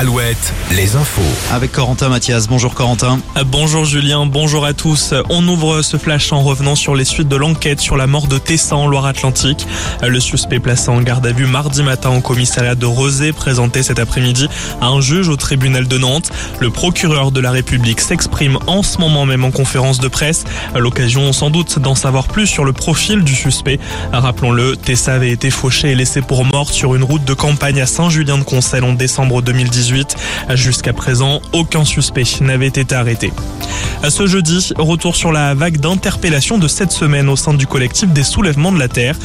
Alouette, les infos. Avec Corentin Mathias. Bonjour Corentin. Bonjour Julien, bonjour à tous. On ouvre ce flash en revenant sur les suites de l'enquête sur la mort de Tessa en Loire-Atlantique. Le suspect placé en garde à vue mardi matin au commissariat de Rosé présenté cet après-midi à un juge au tribunal de Nantes. Le procureur de la République s'exprime en ce moment même en conférence de presse. À l'occasion sans doute d'en savoir plus sur le profil du suspect. Rappelons-le, Tessa avait été fauchée et laissée pour morte sur une route de campagne à Saint-Julien-de-Concel en décembre 2018. Jusqu'à présent, aucun suspect n'avait été arrêté. Ce jeudi, retour sur la vague d'interpellation de cette semaine au sein du collectif des soulèvements de la Terre.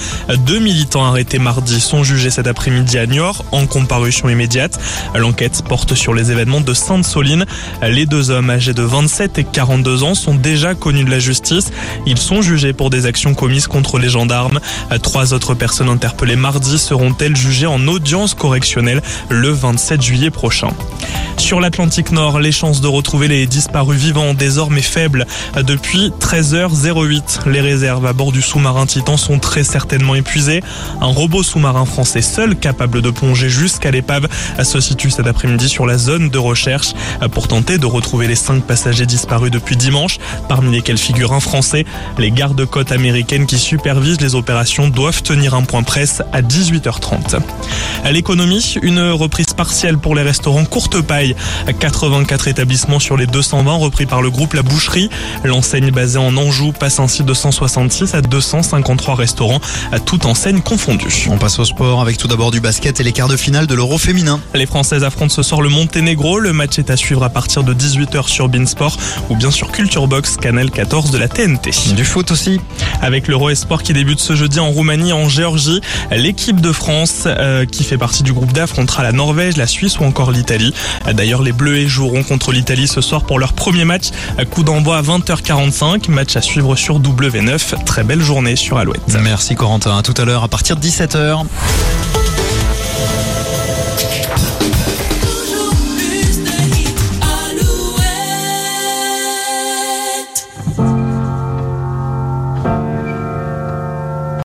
Deux militants arrêtés mardi sont jugés cet après-midi à Niort en comparution immédiate. L'enquête porte sur les événements de Sainte-Soline. Les deux hommes âgés de 27 et 42 ans sont déjà connus de la justice. Ils sont jugés pour des actions commises contre les gendarmes. Trois autres personnes interpellées mardi seront-elles jugées en audience correctionnelle le 27 juillet prochain? Sur l'Atlantique Nord, les chances de retrouver les disparus vivants désormais faibles. Depuis 13h08, les réserves à bord du sous-marin Titan sont très certainement épuisées. Un robot sous-marin français seul capable de plonger jusqu'à l'épave se situe cet après-midi sur la zone de recherche pour tenter de retrouver les cinq passagers disparus depuis dimanche, parmi lesquels figure un Français. Les gardes-côtes américaines qui supervisent les opérations doivent tenir un point presse à 18h30. À l'économie, une reprise partielle pour les restaurants courte paille. 84 établissements sur les 220 repris par le groupe La Boucherie. L'enseigne basée en Anjou passe ainsi de 166 à 253 restaurants, à toute enseigne confondue. On passe au sport avec tout d'abord du basket et les quarts de finale de l'Euro féminin. Les Françaises affrontent ce soir le Monténégro. Le match est à suivre à partir de 18h sur Beansport ou bien sur Culture Box, canal 14 de la TNT. Du foot aussi. Avec l'Euro Esport qui débute ce jeudi en Roumanie en Géorgie, l'équipe de France euh, qui fait partie du groupe D affrontera la Norvège, la Suisse ou encore l'Italie. D'ailleurs, les Bleus joueront contre l'Italie ce soir pour leur premier match. Coup d'envoi à 20h45. Match à suivre sur W9. Très belle journée sur Alouette. Merci Corentin. À tout à l'heure à partir de 17h.